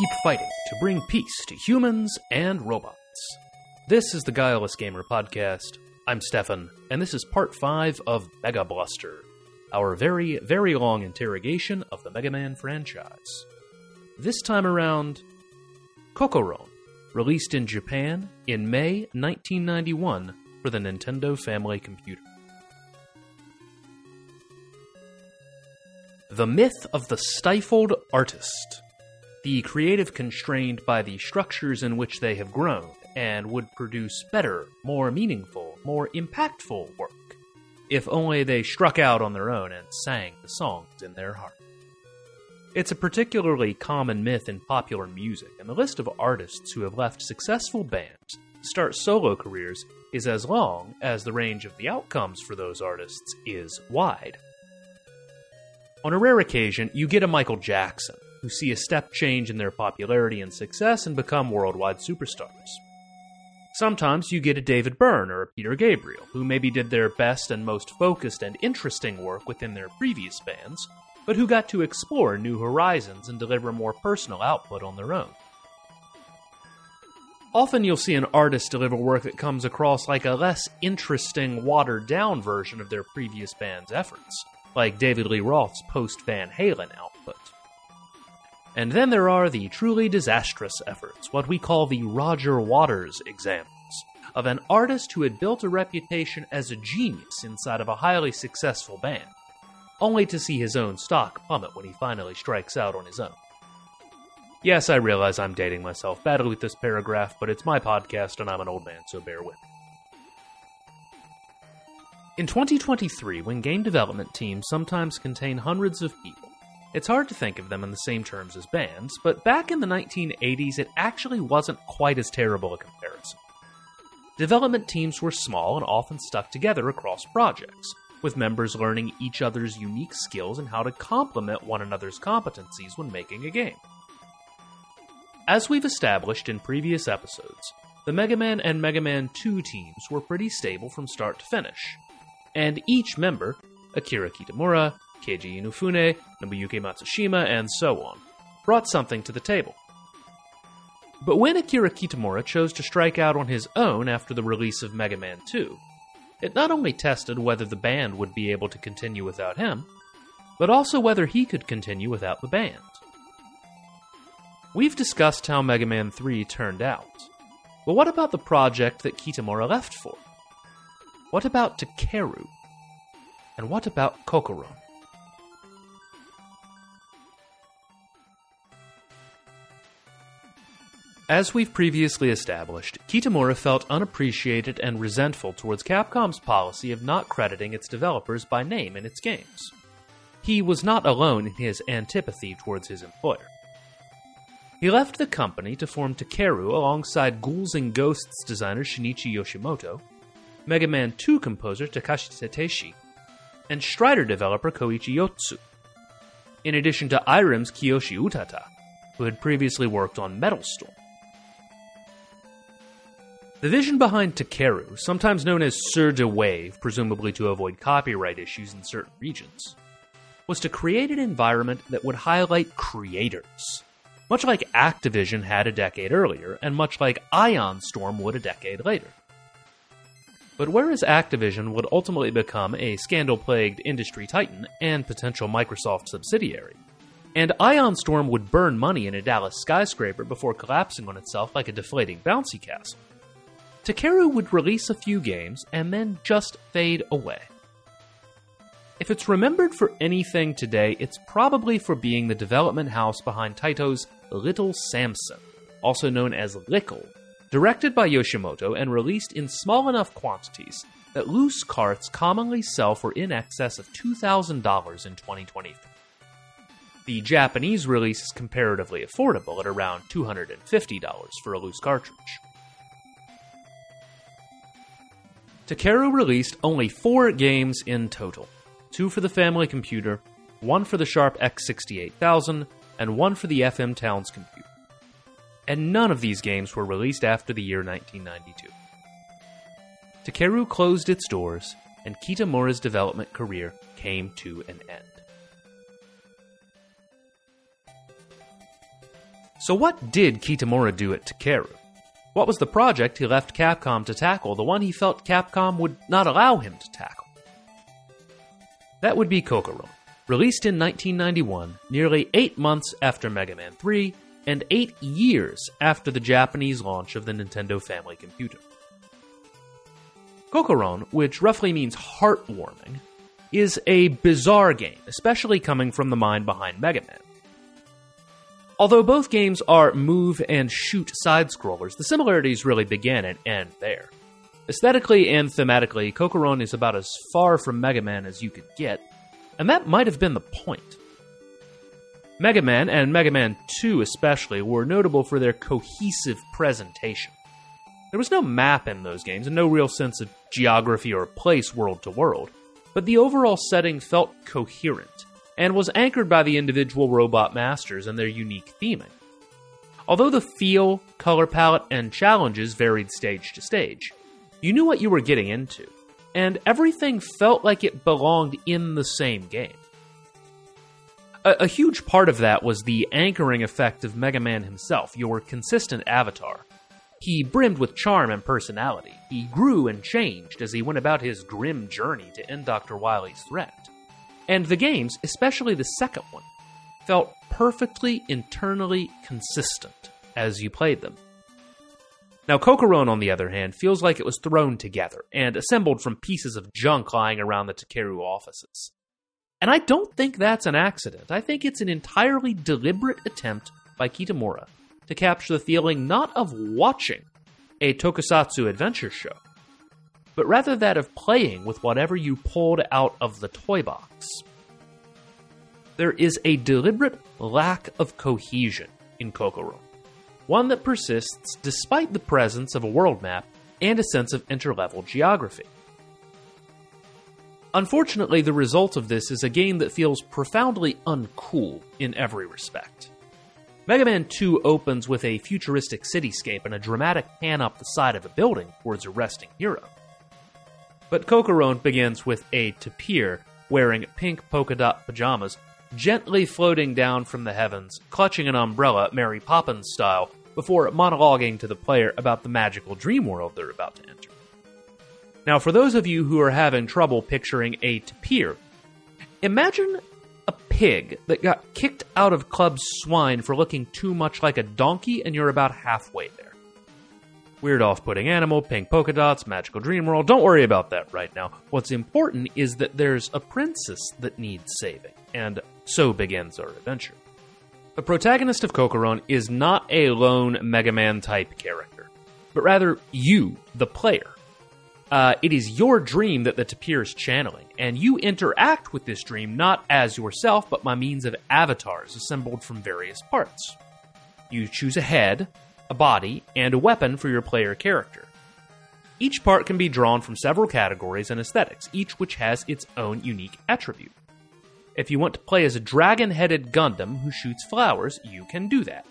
Keep fighting to bring peace to humans and robots. This is the Guileless Gamer Podcast. I'm Stefan, and this is part 5 of Mega Bluster, our very, very long interrogation of the Mega Man franchise. This time around, Cocoron, released in Japan in May 1991 for the Nintendo Family Computer. The myth of the stifled artist. The creative constrained by the structures in which they have grown and would produce better, more meaningful, more impactful work if only they struck out on their own and sang the songs in their heart. It's a particularly common myth in popular music, and the list of artists who have left successful bands to start solo careers is as long as the range of the outcomes for those artists is wide. On a rare occasion, you get a Michael Jackson, who see a step change in their popularity and success and become worldwide superstars. Sometimes you get a David Byrne or a Peter Gabriel, who maybe did their best and most focused and interesting work within their previous bands, but who got to explore new horizons and deliver more personal output on their own. Often you'll see an artist deliver work that comes across like a less interesting, watered down version of their previous band's efforts, like David Lee Roth's post Van Halen output. And then there are the truly disastrous efforts, what we call the Roger Waters examples, of an artist who had built a reputation as a genius inside of a highly successful band, only to see his own stock plummet when he finally strikes out on his own. Yes, I realize I'm dating myself badly with this paragraph, but it's my podcast and I'm an old man, so bear with me. In 2023, when game development teams sometimes contain hundreds of people, it's hard to think of them in the same terms as bands, but back in the 1980s, it actually wasn't quite as terrible a comparison. Development teams were small and often stuck together across projects, with members learning each other's unique skills and how to complement one another's competencies when making a game. As we've established in previous episodes, the Mega Man and Mega Man 2 teams were pretty stable from start to finish, and each member, Akira Kitamura, Keiji Inafune, Nobuyuki Matsushima, and so on, brought something to the table. But when Akira Kitamura chose to strike out on his own after the release of Mega Man 2, it not only tested whether the band would be able to continue without him, but also whether he could continue without the band. We've discussed how Mega Man 3 turned out, but what about the project that Kitamura left for? What about Takeru? And what about Cocoron? As we've previously established, Kitamura felt unappreciated and resentful towards Capcom's policy of not crediting its developers by name in its games. He was not alone in his antipathy towards his employer. He left the company to form Takeru alongside Ghouls and Ghosts designer Shinichi Yoshimoto, Mega Man 2 composer Takashi Tateishi, and Strider developer Koichi Yotsui, in addition to Irem's Kiyoshi Utata, who had previously worked on Metal Storm. The vision behind Takeru, sometimes known as Sur de Wave, presumably to avoid copyright issues in certain regions, was to create an environment that would highlight creators, much like Activision had a decade earlier, and much like Ion Storm would a decade later. But whereas Activision would ultimately become a scandal plagued industry titan and potential Microsoft subsidiary, and Ion Storm would burn money in a Dallas skyscraper before collapsing on itself like a deflating bouncy castle, Takeru would release a few games and then just fade away. If it's remembered for anything today, it's probably for being the development house behind Taito's Little Samson, also known as Lickle, directed by Yoshimoto and released in small enough quantities that loose carts commonly sell for in excess of $2,000 in 2023. The Japanese release is comparatively affordable at around $250 for a loose cartridge. Takeru released only four games in total two for the family computer, one for the Sharp X68000, and one for the FM Towns computer. And none of these games were released after the year 1992. Takeru closed its doors, and Kitamura's development career came to an end. So, what did Kitamura do at Takeru? What was the project he left Capcom to tackle, the one he felt Capcom would not allow him to tackle? That would be Cocoron, released in 1991, nearly eight months after Mega Man 3, and eight years after the Japanese launch of the Nintendo Family Computer. Cocoron, which roughly means heartwarming, is a bizarre game, especially coming from the mind behind Mega Man. Although both games are move and shoot side scrollers, the similarities really begin and end there. Aesthetically and thematically, Cocoron is about as far from Mega Man as you could get, and that might have been the point. Mega Man, and Mega Man 2 especially, were notable for their cohesive presentation. There was no map in those games and no real sense of geography or place world to world, but the overall setting felt coherent and was anchored by the individual robot masters and their unique theming. Although the feel, color palette, and challenges varied stage to stage, you knew what you were getting into, and everything felt like it belonged in the same game. A, a, huge part of that was the anchoring effect of Mega Man himself, your consistent avatar, he brimmed with charm and personality. He grew and changed as he went about his grim journey to end Dr. Wily's threat. And the games, especially the second one, felt perfectly internally consistent as you played them. Now, Cocoron, on the other hand, feels like it was thrown together and assembled from pieces of junk lying around the Takeru offices. And I don't think that's an accident. I think it's an entirely deliberate attempt by Kitamura to capture the feeling not of watching a tokusatsu adventure show, but rather that of playing with whatever you pulled out of the toy box. There is a deliberate lack of cohesion in Cocoron, one that persists despite the presence of a world map and a sense of interlevel geography. Unfortunately, the result of this is a game that feels profoundly uncool in every respect. Mega Man 2 opens with a futuristic cityscape and a dramatic pan up the side of a building towards a resting hero. But Cocoron begins with a tapir wearing pink polka dot pajamas, gently floating down from the heavens, clutching an umbrella Mary Poppins style, before monologuing to the player about the magical dream world they're about to enter. Now, for those of you who are having trouble picturing a tapir, imagine a pig that got kicked out of Club Swine for looking too much like a donkey, and you're about halfway there. Weird off putting animal, pink polka dots, magical dream world. Don't worry about that right now. What's important is that there's a princess that needs saving, and so begins our adventure. The protagonist of Cocoron is not a lone Mega Man type character, but rather you, the player. Uh, it is your dream that the tapir is channeling, and you interact with this dream not as yourself, but by means of avatars assembled from various parts. You choose a head, a body, and a weapon for your player character. Each part can be drawn from several categories and aesthetics, each which has its own unique attribute. If you want to play as a dragon headed Gundam who shoots flowers, you can do that.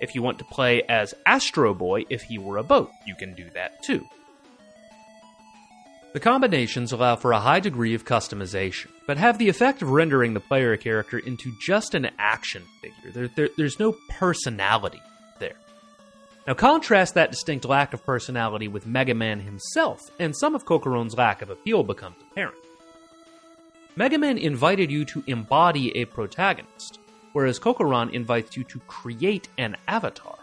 If you want to play as Astro Boy if he were a boat, you can do that too. The combinations allow for a high degree of customization, but have the effect of rendering the player character into just an action figure. There, there, there's no personality. Now, contrast that distinct lack of personality with Mega Man himself, and some of Cocoron's lack of appeal becomes apparent. Mega Man invited you to embody a protagonist, whereas Cocoron invites you to create an avatar.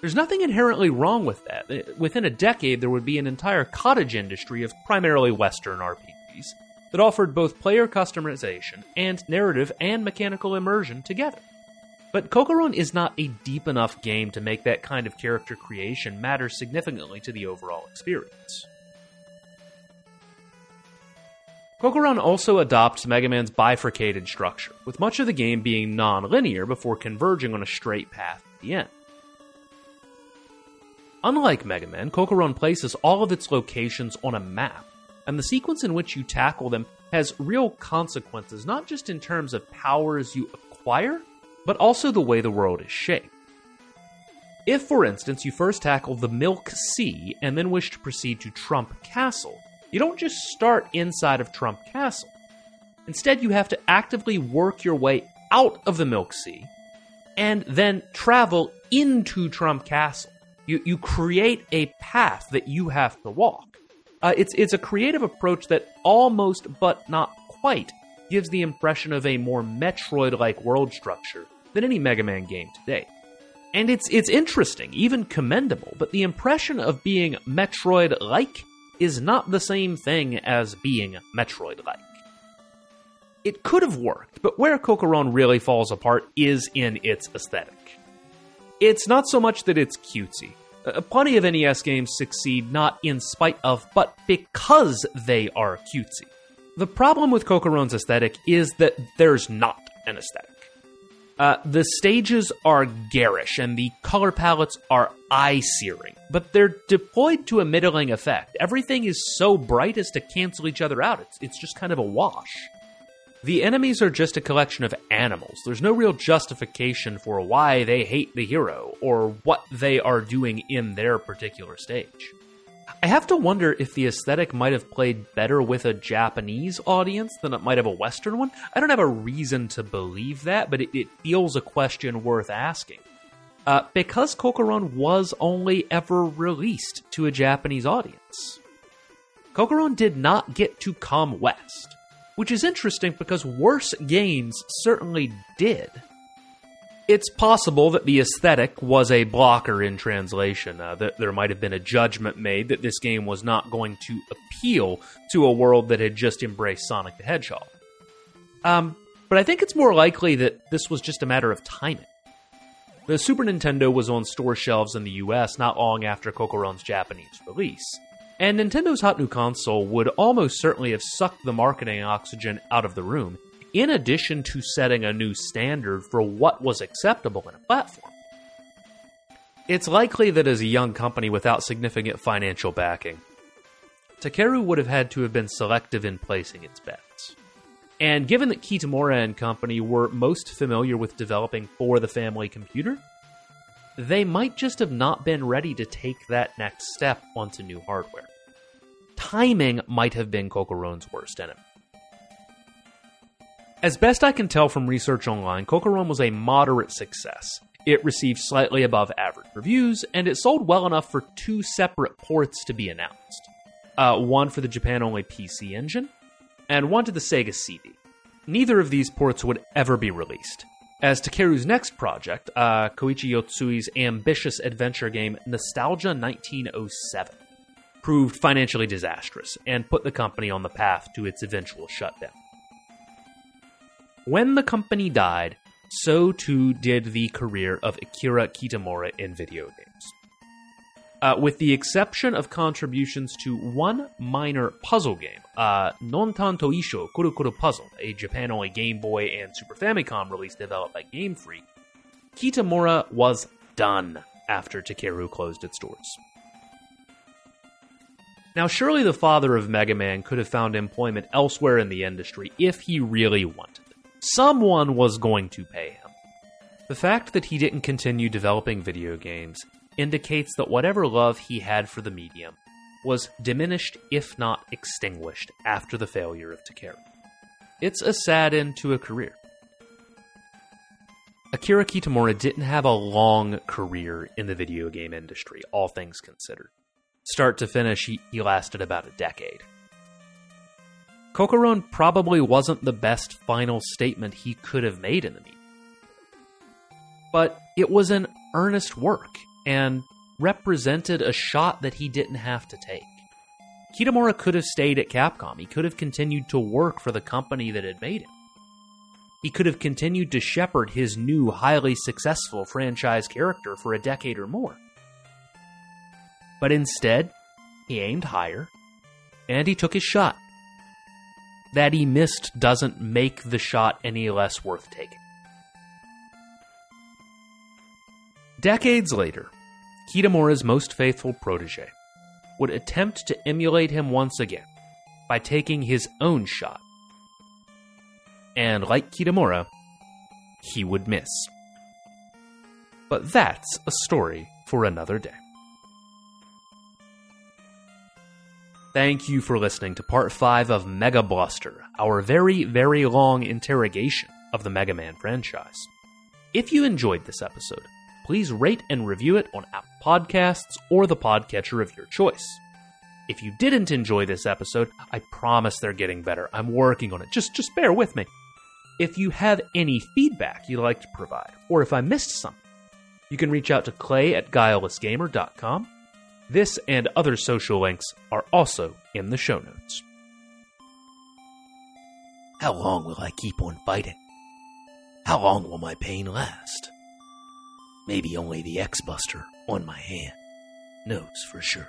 There's nothing inherently wrong with that. Uh, within a decade, there would be an entire cottage industry of primarily Western RPGs that offered both player customization and narrative and mechanical immersion together. But Cocoron is not a deep enough game to make that kind of character creation matter significantly to the overall experience. Cocoron also adopts Mega Man's bifurcated structure, with much of the game being non linear before converging on a straight path at the end. Unlike Mega Man, Cocoron places all of its locations on a map, and the sequence in which you tackle them has real consequences, not just in terms of powers you acquire, but also the way the world is shaped. If, for instance, you first tackle the Milk Sea and then wish to proceed to Trump Castle, you don't just start inside of Trump Castle. Instead, you have to actively work your way out of the Milk Sea and then travel into Trump Castle. You, you create a path that you have to walk. Uh, it's, it's a creative approach that almost, but not quite, gives the impression of a more Metroid like world structure than any Mega Man game today. And it's, it's interesting, even commendable, but the impression of being Metroid like is not the same thing as being Metroid like. It could have worked, but where Cocoron really falls apart is in its aesthetic. It's not so much that it's cutesy. Uh, plenty of NES games succeed not in spite of, but because they are cutesy. The problem with Cocoron's aesthetic is that there's not an aesthetic. Uh, the stages are garish and the color palettes are eye searing, but they're deployed to a middling effect. Everything is so bright as to cancel each other out. It's, it's just kind of a wash. The enemies are just a collection of animals. There's no real justification for why they hate the hero or what they are doing in their particular stage. I have to wonder if the aesthetic might have played better with a Japanese audience than it might have a Western one. I don't have a reason to believe that, but it, it feels a question worth asking. Uh, because Cocoron was only ever released to a Japanese audience. Cocoron did not get to come west, which is interesting because worse games certainly did. It's possible that the aesthetic was a blocker in translation. Uh, that there might have been a judgment made that this game was not going to appeal to a world that had just embraced Sonic the Hedgehog. Um, but I think it's more likely that this was just a matter of timing. The Super Nintendo was on store shelves in the US not long after Cocoron's Japanese release, and Nintendo's hot new console would almost certainly have sucked the marketing oxygen out of the room in addition to setting a new standard for what was acceptable in a platform. It's likely that as a young company without significant financial backing, Takeru would have had to have been selective in placing its bets. And given that Kitamura and company were most familiar with developing for the family computer, they might just have not been ready to take that next step onto new hardware. Timing might have been Cocoron's worst enemy. As best I can tell from research online, Cocoron was a moderate success. It received slightly above average reviews, and it sold well enough for two separate ports to be announced uh, one for the Japan only PC engine, and one to the Sega CD. Neither of these ports would ever be released. As Takeru's next project, uh, Koichi Yotsui's ambitious adventure game Nostalgia 1907, proved financially disastrous and put the company on the path to its eventual shutdown. When the company died, so too did the career of Akira Kitamura in video games. Uh, with the exception of contributions to one minor puzzle game, uh, Nontan to Issho Kuru Kuru Puzzle, a Japan only Game Boy and Super Famicom release developed by Game Freak, Kitamura was done after Takeru closed its doors. Now, surely the father of Mega Man could have found employment elsewhere in the industry if he really wanted. Someone was going to pay him. The fact that he didn't continue developing video games indicates that whatever love he had for the medium was diminished, if not extinguished, after the failure of Takeru. It's a sad end to a career. Akira Kitamura didn't have a long career in the video game industry, all things considered. Start to finish, he, he lasted about a decade. Cocoron probably wasn't the best final statement he could have made in the meeting. But it was an earnest work and represented a shot that he didn't have to take. Kitamura could have stayed at Capcom. He could have continued to work for the company that had made him. He could have continued to shepherd his new, highly successful franchise character for a decade or more. But instead, he aimed higher, and he took his shot that he missed doesn't make the shot any less worth taking. Decades later, Kitamura's most faithful protege would attempt to emulate him once again by taking his own shot. And like Kitamura, he would miss. But that's a story for another day. Thank you for listening to part 5 of Mega Bluster, our very, very long interrogation of the Mega Man franchise. If you enjoyed this episode, please rate and review it on Apple Podcasts or the podcatcher of your choice. If you didn't enjoy this episode, I promise they're getting better. I'm working on it. Just just bear with me. If you have any feedback you'd like to provide, or if I missed something, you can reach out to clay at guilelessgamer.com. This and other social links are also in the show notes. How long will I keep on fighting? How long will my pain last? Maybe only the X Buster on my hand knows for sure.